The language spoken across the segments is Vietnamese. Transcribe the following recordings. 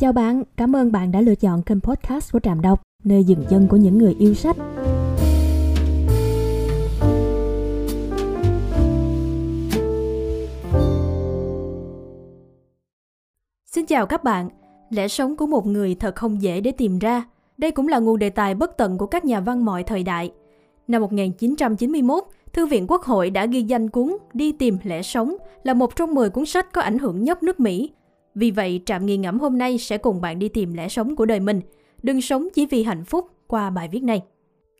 Chào bạn, cảm ơn bạn đã lựa chọn kênh podcast của Trạm Đọc, nơi dừng chân của những người yêu sách. Xin chào các bạn. Lẽ sống của một người thật không dễ để tìm ra. Đây cũng là nguồn đề tài bất tận của các nhà văn mọi thời đại. Năm 1991, Thư viện Quốc hội đã ghi danh cuốn Đi tìm lẽ sống là một trong 10 cuốn sách có ảnh hưởng nhất nước Mỹ. Vì vậy, Trạm Nghiền ngẫm hôm nay sẽ cùng bạn đi tìm lẽ sống của đời mình. Đừng sống chỉ vì hạnh phúc qua bài viết này.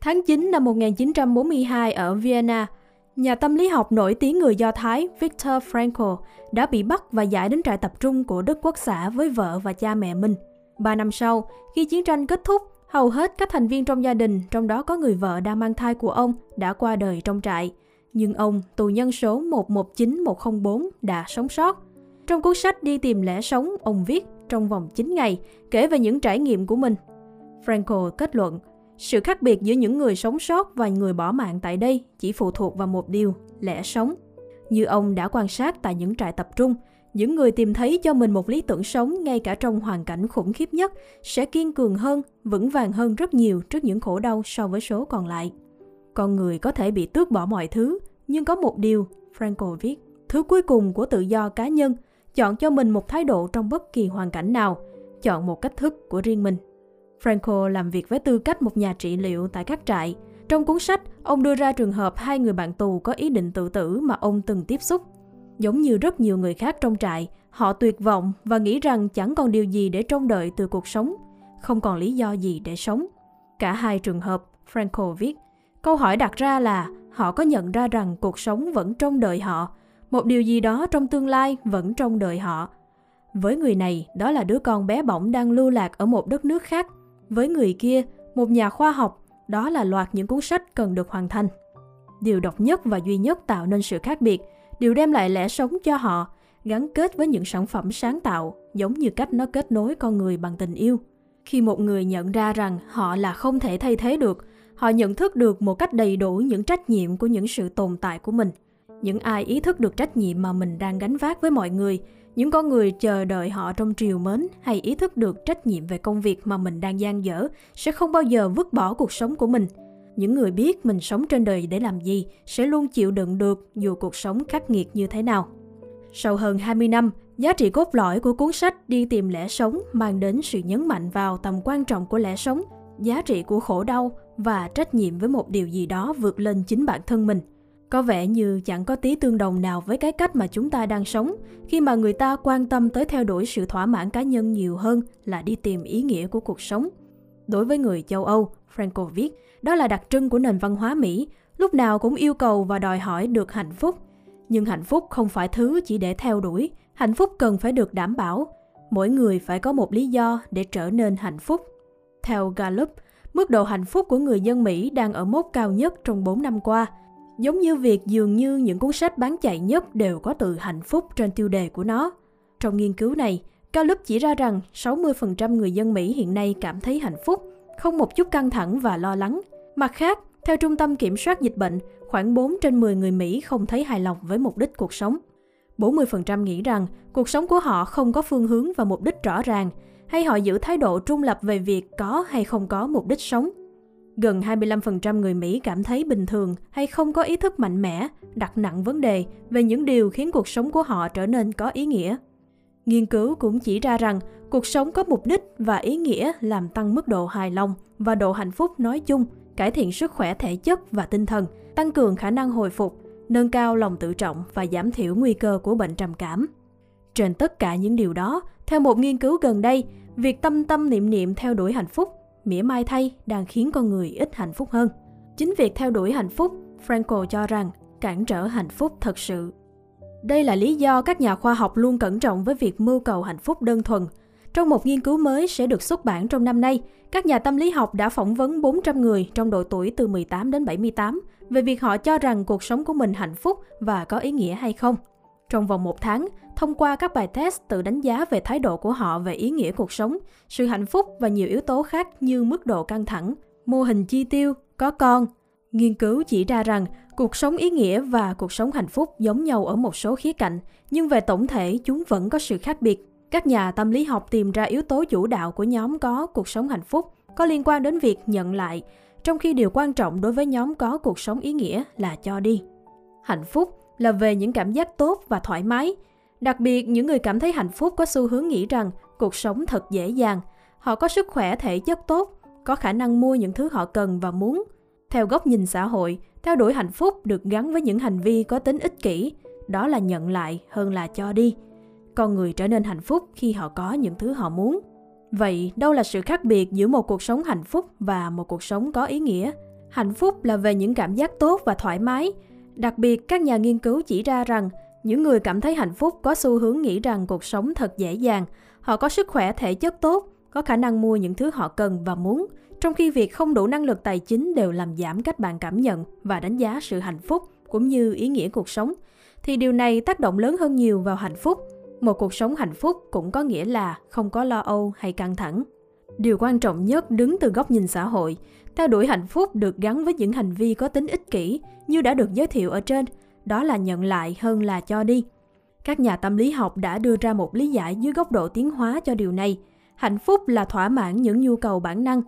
Tháng 9 năm 1942 ở Vienna, nhà tâm lý học nổi tiếng người Do Thái Viktor Frankl đã bị bắt và giải đến trại tập trung của Đức Quốc xã với vợ và cha mẹ mình. Ba năm sau, khi chiến tranh kết thúc, hầu hết các thành viên trong gia đình, trong đó có người vợ đang mang thai của ông, đã qua đời trong trại. Nhưng ông, tù nhân số 119104, đã sống sót. Trong cuốn sách Đi tìm lẽ sống, ông viết trong vòng 9 ngày, kể về những trải nghiệm của mình. Franco kết luận, sự khác biệt giữa những người sống sót và người bỏ mạng tại đây chỉ phụ thuộc vào một điều, lẽ sống. Như ông đã quan sát tại những trại tập trung, những người tìm thấy cho mình một lý tưởng sống ngay cả trong hoàn cảnh khủng khiếp nhất sẽ kiên cường hơn, vững vàng hơn rất nhiều trước những khổ đau so với số còn lại. Con người có thể bị tước bỏ mọi thứ, nhưng có một điều, Franco viết, thứ cuối cùng của tự do cá nhân, chọn cho mình một thái độ trong bất kỳ hoàn cảnh nào, chọn một cách thức của riêng mình. Franco làm việc với tư cách một nhà trị liệu tại các trại. Trong cuốn sách, ông đưa ra trường hợp hai người bạn tù có ý định tự tử mà ông từng tiếp xúc. Giống như rất nhiều người khác trong trại, họ tuyệt vọng và nghĩ rằng chẳng còn điều gì để trông đợi từ cuộc sống, không còn lý do gì để sống. Cả hai trường hợp, Franco viết, câu hỏi đặt ra là họ có nhận ra rằng cuộc sống vẫn trông đợi họ, một điều gì đó trong tương lai vẫn trông đợi họ. Với người này, đó là đứa con bé bỏng đang lưu lạc ở một đất nước khác. Với người kia, một nhà khoa học, đó là loạt những cuốn sách cần được hoàn thành. Điều độc nhất và duy nhất tạo nên sự khác biệt – điều đem lại lẽ sống cho họ, gắn kết với những sản phẩm sáng tạo, giống như cách nó kết nối con người bằng tình yêu. Khi một người nhận ra rằng họ là không thể thay thế được, họ nhận thức được một cách đầy đủ những trách nhiệm của những sự tồn tại của mình. Những ai ý thức được trách nhiệm mà mình đang gánh vác với mọi người, những con người chờ đợi họ trong triều mến hay ý thức được trách nhiệm về công việc mà mình đang gian dở sẽ không bao giờ vứt bỏ cuộc sống của mình – những người biết mình sống trên đời để làm gì sẽ luôn chịu đựng được dù cuộc sống khắc nghiệt như thế nào. Sau hơn 20 năm, giá trị cốt lõi của cuốn sách Đi tìm lẽ sống mang đến sự nhấn mạnh vào tầm quan trọng của lẽ sống, giá trị của khổ đau và trách nhiệm với một điều gì đó vượt lên chính bản thân mình. Có vẻ như chẳng có tí tương đồng nào với cái cách mà chúng ta đang sống khi mà người ta quan tâm tới theo đuổi sự thỏa mãn cá nhân nhiều hơn là đi tìm ý nghĩa của cuộc sống. Đối với người châu Âu, Franco viết, đó là đặc trưng của nền văn hóa Mỹ, lúc nào cũng yêu cầu và đòi hỏi được hạnh phúc. Nhưng hạnh phúc không phải thứ chỉ để theo đuổi, hạnh phúc cần phải được đảm bảo. Mỗi người phải có một lý do để trở nên hạnh phúc. Theo Gallup, mức độ hạnh phúc của người dân Mỹ đang ở mốc cao nhất trong 4 năm qua, giống như việc dường như những cuốn sách bán chạy nhất đều có từ hạnh phúc trên tiêu đề của nó. Trong nghiên cứu này, Gallup chỉ ra rằng 60% người dân Mỹ hiện nay cảm thấy hạnh phúc, không một chút căng thẳng và lo lắng. Mặt khác, theo Trung tâm Kiểm soát Dịch bệnh, khoảng 4 trên 10 người Mỹ không thấy hài lòng với mục đích cuộc sống. 40% nghĩ rằng cuộc sống của họ không có phương hướng và mục đích rõ ràng, hay họ giữ thái độ trung lập về việc có hay không có mục đích sống. Gần 25% người Mỹ cảm thấy bình thường hay không có ý thức mạnh mẽ, đặt nặng vấn đề về những điều khiến cuộc sống của họ trở nên có ý nghĩa. Nghiên cứu cũng chỉ ra rằng cuộc sống có mục đích và ý nghĩa làm tăng mức độ hài lòng và độ hạnh phúc nói chung, cải thiện sức khỏe thể chất và tinh thần, tăng cường khả năng hồi phục, nâng cao lòng tự trọng và giảm thiểu nguy cơ của bệnh trầm cảm. Trên tất cả những điều đó, theo một nghiên cứu gần đây, việc tâm tâm niệm niệm theo đuổi hạnh phúc, mỉa mai thay đang khiến con người ít hạnh phúc hơn. Chính việc theo đuổi hạnh phúc, Frankl cho rằng cản trở hạnh phúc thật sự đây là lý do các nhà khoa học luôn cẩn trọng với việc mưu cầu hạnh phúc đơn thuần. Trong một nghiên cứu mới sẽ được xuất bản trong năm nay, các nhà tâm lý học đã phỏng vấn 400 người trong độ tuổi từ 18 đến 78 về việc họ cho rằng cuộc sống của mình hạnh phúc và có ý nghĩa hay không. Trong vòng một tháng, thông qua các bài test tự đánh giá về thái độ của họ về ý nghĩa cuộc sống, sự hạnh phúc và nhiều yếu tố khác như mức độ căng thẳng, mô hình chi tiêu, có con. Nghiên cứu chỉ ra rằng Cuộc sống ý nghĩa và cuộc sống hạnh phúc giống nhau ở một số khía cạnh, nhưng về tổng thể chúng vẫn có sự khác biệt. Các nhà tâm lý học tìm ra yếu tố chủ đạo của nhóm có cuộc sống hạnh phúc có liên quan đến việc nhận lại, trong khi điều quan trọng đối với nhóm có cuộc sống ý nghĩa là cho đi. Hạnh phúc là về những cảm giác tốt và thoải mái. Đặc biệt, những người cảm thấy hạnh phúc có xu hướng nghĩ rằng cuộc sống thật dễ dàng, họ có sức khỏe thể chất tốt, có khả năng mua những thứ họ cần và muốn. Theo góc nhìn xã hội, theo đuổi hạnh phúc được gắn với những hành vi có tính ích kỷ, đó là nhận lại hơn là cho đi. Con người trở nên hạnh phúc khi họ có những thứ họ muốn. Vậy đâu là sự khác biệt giữa một cuộc sống hạnh phúc và một cuộc sống có ý nghĩa? Hạnh phúc là về những cảm giác tốt và thoải mái. Đặc biệt, các nhà nghiên cứu chỉ ra rằng những người cảm thấy hạnh phúc có xu hướng nghĩ rằng cuộc sống thật dễ dàng, họ có sức khỏe thể chất tốt, có khả năng mua những thứ họ cần và muốn, trong khi việc không đủ năng lực tài chính đều làm giảm cách bạn cảm nhận và đánh giá sự hạnh phúc cũng như ý nghĩa cuộc sống, thì điều này tác động lớn hơn nhiều vào hạnh phúc. Một cuộc sống hạnh phúc cũng có nghĩa là không có lo âu hay căng thẳng. Điều quan trọng nhất đứng từ góc nhìn xã hội, theo đuổi hạnh phúc được gắn với những hành vi có tính ích kỷ như đã được giới thiệu ở trên, đó là nhận lại hơn là cho đi. Các nhà tâm lý học đã đưa ra một lý giải dưới góc độ tiến hóa cho điều này. Hạnh phúc là thỏa mãn những nhu cầu bản năng.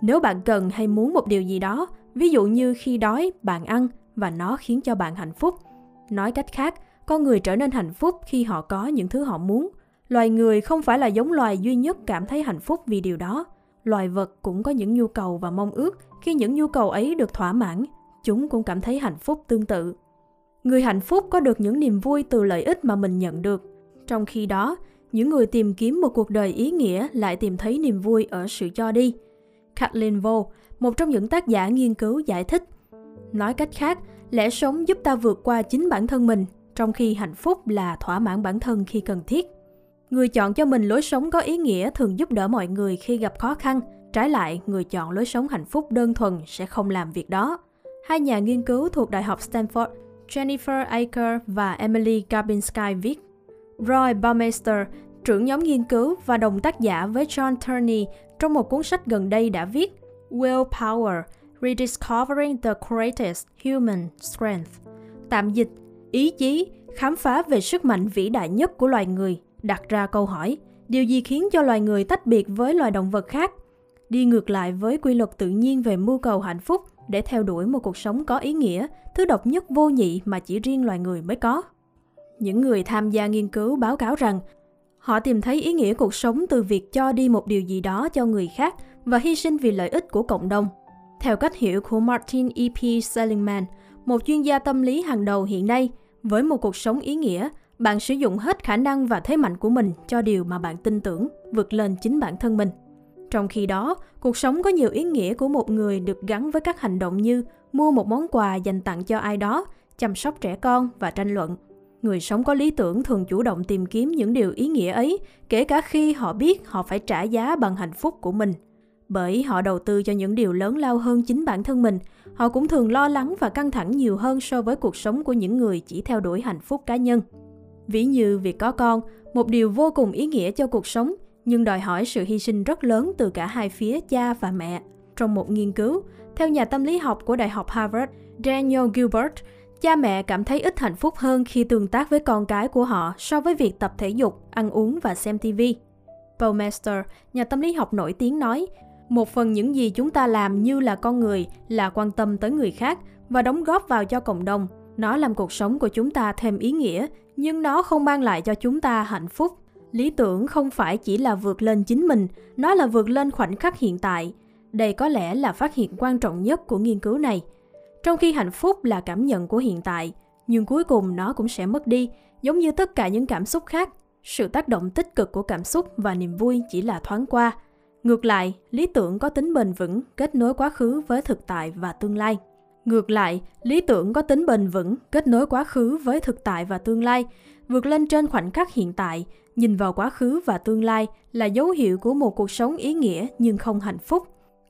Nếu bạn cần hay muốn một điều gì đó, ví dụ như khi đói, bạn ăn và nó khiến cho bạn hạnh phúc. Nói cách khác, con người trở nên hạnh phúc khi họ có những thứ họ muốn. Loài người không phải là giống loài duy nhất cảm thấy hạnh phúc vì điều đó. Loài vật cũng có những nhu cầu và mong ước, khi những nhu cầu ấy được thỏa mãn, chúng cũng cảm thấy hạnh phúc tương tự. Người hạnh phúc có được những niềm vui từ lợi ích mà mình nhận được. Trong khi đó, những người tìm kiếm một cuộc đời ý nghĩa lại tìm thấy niềm vui ở sự cho đi. Kathleen Vo, một trong những tác giả nghiên cứu giải thích. Nói cách khác, lẽ sống giúp ta vượt qua chính bản thân mình, trong khi hạnh phúc là thỏa mãn bản thân khi cần thiết. Người chọn cho mình lối sống có ý nghĩa thường giúp đỡ mọi người khi gặp khó khăn, trái lại, người chọn lối sống hạnh phúc đơn thuần sẽ không làm việc đó. Hai nhà nghiên cứu thuộc Đại học Stanford Jennifer Aker và Emily Gabinski viết. Roy Baumeister, trưởng nhóm nghiên cứu và đồng tác giả với John Turney trong một cuốn sách gần đây đã viết Willpower, Rediscovering the Greatest Human Strength. Tạm dịch, ý chí, khám phá về sức mạnh vĩ đại nhất của loài người, đặt ra câu hỏi, điều gì khiến cho loài người tách biệt với loài động vật khác? Đi ngược lại với quy luật tự nhiên về mưu cầu hạnh phúc để theo đuổi một cuộc sống có ý nghĩa, thứ độc nhất vô nhị mà chỉ riêng loài người mới có. Những người tham gia nghiên cứu báo cáo rằng họ tìm thấy ý nghĩa cuộc sống từ việc cho đi một điều gì đó cho người khác và hy sinh vì lợi ích của cộng đồng. Theo cách hiểu của Martin E.P. Seligman, một chuyên gia tâm lý hàng đầu hiện nay, với một cuộc sống ý nghĩa, bạn sử dụng hết khả năng và thế mạnh của mình cho điều mà bạn tin tưởng, vượt lên chính bản thân mình. Trong khi đó, cuộc sống có nhiều ý nghĩa của một người được gắn với các hành động như mua một món quà dành tặng cho ai đó, chăm sóc trẻ con và tranh luận. Người sống có lý tưởng thường chủ động tìm kiếm những điều ý nghĩa ấy, kể cả khi họ biết họ phải trả giá bằng hạnh phúc của mình. Bởi họ đầu tư cho những điều lớn lao hơn chính bản thân mình, họ cũng thường lo lắng và căng thẳng nhiều hơn so với cuộc sống của những người chỉ theo đuổi hạnh phúc cá nhân. Ví như việc có con, một điều vô cùng ý nghĩa cho cuộc sống, nhưng đòi hỏi sự hy sinh rất lớn từ cả hai phía cha và mẹ. Trong một nghiên cứu, theo nhà tâm lý học của Đại học Harvard, Daniel Gilbert, cha mẹ cảm thấy ít hạnh phúc hơn khi tương tác với con cái của họ so với việc tập thể dục, ăn uống và xem TV. Paul Mester, nhà tâm lý học nổi tiếng nói, một phần những gì chúng ta làm như là con người là quan tâm tới người khác và đóng góp vào cho cộng đồng. Nó làm cuộc sống của chúng ta thêm ý nghĩa, nhưng nó không mang lại cho chúng ta hạnh phúc lý tưởng không phải chỉ là vượt lên chính mình, nó là vượt lên khoảnh khắc hiện tại. Đây có lẽ là phát hiện quan trọng nhất của nghiên cứu này. Trong khi hạnh phúc là cảm nhận của hiện tại, nhưng cuối cùng nó cũng sẽ mất đi, giống như tất cả những cảm xúc khác. Sự tác động tích cực của cảm xúc và niềm vui chỉ là thoáng qua. Ngược lại, lý tưởng có tính bền vững, kết nối quá khứ với thực tại và tương lai ngược lại, lý tưởng có tính bền vững, kết nối quá khứ với thực tại và tương lai, vượt lên trên khoảnh khắc hiện tại. Nhìn vào quá khứ và tương lai là dấu hiệu của một cuộc sống ý nghĩa nhưng không hạnh phúc.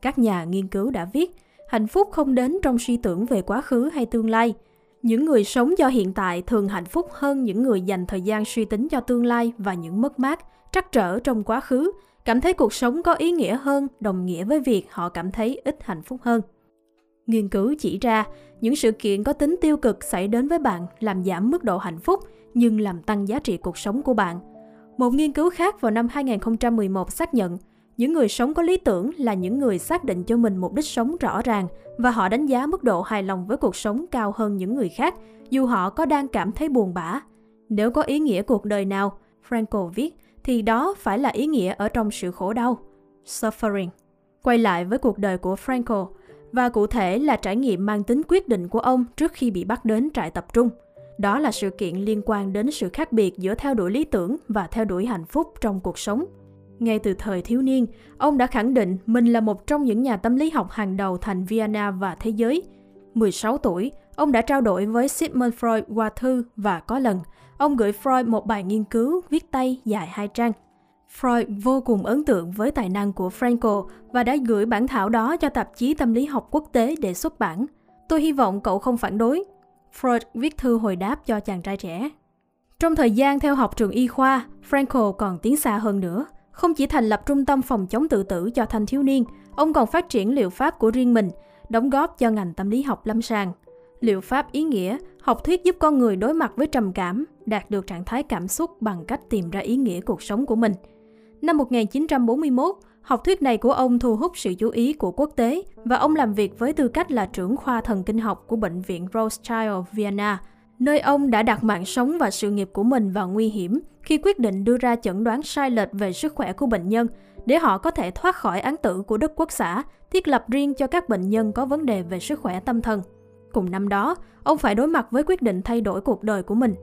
Các nhà nghiên cứu đã viết, hạnh phúc không đến trong suy tưởng về quá khứ hay tương lai. Những người sống do hiện tại thường hạnh phúc hơn những người dành thời gian suy tính cho tương lai và những mất mát, trắc trở trong quá khứ. Cảm thấy cuộc sống có ý nghĩa hơn, đồng nghĩa với việc họ cảm thấy ít hạnh phúc hơn nghiên cứu chỉ ra những sự kiện có tính tiêu cực xảy đến với bạn làm giảm mức độ hạnh phúc nhưng làm tăng giá trị cuộc sống của bạn Một nghiên cứu khác vào năm 2011 xác nhận, những người sống có lý tưởng là những người xác định cho mình mục đích sống rõ ràng và họ đánh giá mức độ hài lòng với cuộc sống cao hơn những người khác, dù họ có đang cảm thấy buồn bã. Nếu có ý nghĩa cuộc đời nào, Franco viết, thì đó phải là ý nghĩa ở trong sự khổ đau, suffering. Quay lại với cuộc đời của Franco, và cụ thể là trải nghiệm mang tính quyết định của ông trước khi bị bắt đến trại tập trung. Đó là sự kiện liên quan đến sự khác biệt giữa theo đuổi lý tưởng và theo đuổi hạnh phúc trong cuộc sống. Ngay từ thời thiếu niên, ông đã khẳng định mình là một trong những nhà tâm lý học hàng đầu thành Vienna và thế giới. 16 tuổi, ông đã trao đổi với Sigmund Freud qua thư và có lần, ông gửi Freud một bài nghiên cứu viết tay dài hai trang. Freud vô cùng ấn tượng với tài năng của Frankl và đã gửi bản thảo đó cho tạp chí tâm lý học quốc tế để xuất bản. Tôi hy vọng cậu không phản đối. Freud viết thư hồi đáp cho chàng trai trẻ. Trong thời gian theo học trường y khoa, Frankl còn tiến xa hơn nữa. Không chỉ thành lập trung tâm phòng chống tự tử cho thanh thiếu niên, ông còn phát triển liệu pháp của riêng mình, đóng góp cho ngành tâm lý học lâm sàng. Liệu pháp ý nghĩa, học thuyết giúp con người đối mặt với trầm cảm, đạt được trạng thái cảm xúc bằng cách tìm ra ý nghĩa cuộc sống của mình. Năm 1941, học thuyết này của ông thu hút sự chú ý của quốc tế và ông làm việc với tư cách là trưởng khoa thần kinh học của Bệnh viện Rothschild Vienna, nơi ông đã đặt mạng sống và sự nghiệp của mình vào nguy hiểm khi quyết định đưa ra chẩn đoán sai lệch về sức khỏe của bệnh nhân để họ có thể thoát khỏi án tử của Đức Quốc xã, thiết lập riêng cho các bệnh nhân có vấn đề về sức khỏe tâm thần. Cùng năm đó, ông phải đối mặt với quyết định thay đổi cuộc đời của mình.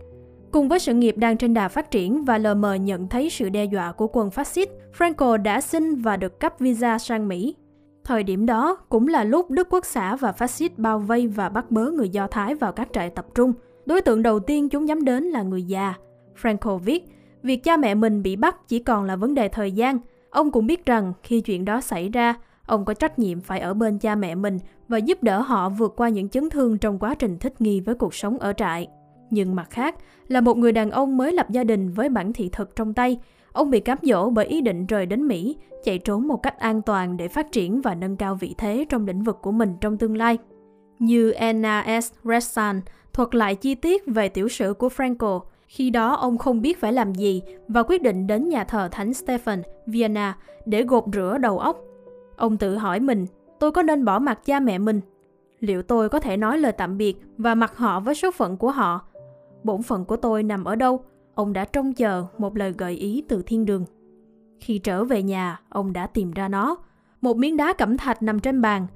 Cùng với sự nghiệp đang trên đà phát triển và lờ mờ nhận thấy sự đe dọa của quân phát xít, Franco đã xin và được cấp visa sang Mỹ. Thời điểm đó cũng là lúc Đức Quốc xã và phát xít bao vây và bắt bớ người Do Thái vào các trại tập trung. Đối tượng đầu tiên chúng nhắm đến là người già. Franco viết, việc cha mẹ mình bị bắt chỉ còn là vấn đề thời gian. Ông cũng biết rằng khi chuyện đó xảy ra, ông có trách nhiệm phải ở bên cha mẹ mình và giúp đỡ họ vượt qua những chấn thương trong quá trình thích nghi với cuộc sống ở trại. Nhưng mặt khác, là một người đàn ông mới lập gia đình với bản thị thực trong tay, ông bị cám dỗ bởi ý định rời đến Mỹ, chạy trốn một cách an toàn để phát triển và nâng cao vị thế trong lĩnh vực của mình trong tương lai. Như Anna S. Ressan thuật lại chi tiết về tiểu sử của Franco, khi đó ông không biết phải làm gì và quyết định đến nhà thờ Thánh Stephen, Vienna để gột rửa đầu óc. Ông tự hỏi mình, tôi có nên bỏ mặt cha mẹ mình? Liệu tôi có thể nói lời tạm biệt và mặc họ với số phận của họ bổn phận của tôi nằm ở đâu, ông đã trông chờ một lời gợi ý từ thiên đường. Khi trở về nhà, ông đã tìm ra nó. Một miếng đá cẩm thạch nằm trên bàn.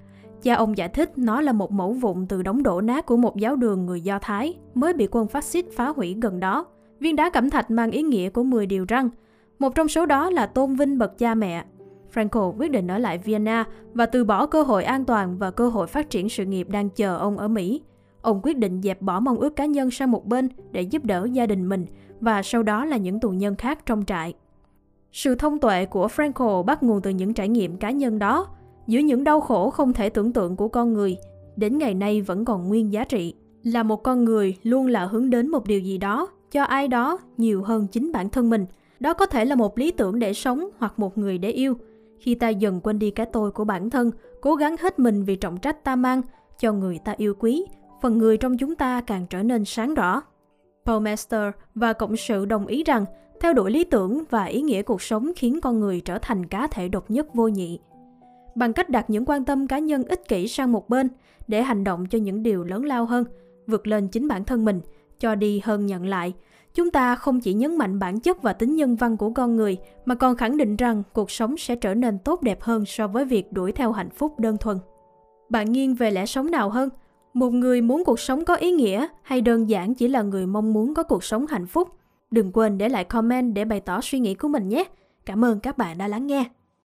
Cha ông giải thích nó là một mẫu vụn từ đống đổ nát của một giáo đường người Do Thái mới bị quân phát xít phá hủy gần đó. Viên đá cẩm thạch mang ý nghĩa của 10 điều răng. Một trong số đó là tôn vinh bậc cha mẹ. Franco quyết định ở lại Vienna và từ bỏ cơ hội an toàn và cơ hội phát triển sự nghiệp đang chờ ông ở Mỹ. Ông quyết định dẹp bỏ mong ước cá nhân sang một bên để giúp đỡ gia đình mình và sau đó là những tù nhân khác trong trại. Sự thông tuệ của Franco bắt nguồn từ những trải nghiệm cá nhân đó, giữa những đau khổ không thể tưởng tượng của con người, đến ngày nay vẫn còn nguyên giá trị. Là một con người luôn là hướng đến một điều gì đó, cho ai đó nhiều hơn chính bản thân mình. Đó có thể là một lý tưởng để sống hoặc một người để yêu. Khi ta dần quên đi cái tôi của bản thân, cố gắng hết mình vì trọng trách ta mang, cho người ta yêu quý, phần người trong chúng ta càng trở nên sáng rõ. Paul Mester và Cộng sự đồng ý rằng theo đuổi lý tưởng và ý nghĩa cuộc sống khiến con người trở thành cá thể độc nhất vô nhị. Bằng cách đặt những quan tâm cá nhân ích kỷ sang một bên để hành động cho những điều lớn lao hơn, vượt lên chính bản thân mình, cho đi hơn nhận lại, chúng ta không chỉ nhấn mạnh bản chất và tính nhân văn của con người mà còn khẳng định rằng cuộc sống sẽ trở nên tốt đẹp hơn so với việc đuổi theo hạnh phúc đơn thuần. Bạn nghiêng về lẽ sống nào hơn? Một người muốn cuộc sống có ý nghĩa hay đơn giản chỉ là người mong muốn có cuộc sống hạnh phúc? Đừng quên để lại comment để bày tỏ suy nghĩ của mình nhé. Cảm ơn các bạn đã lắng nghe.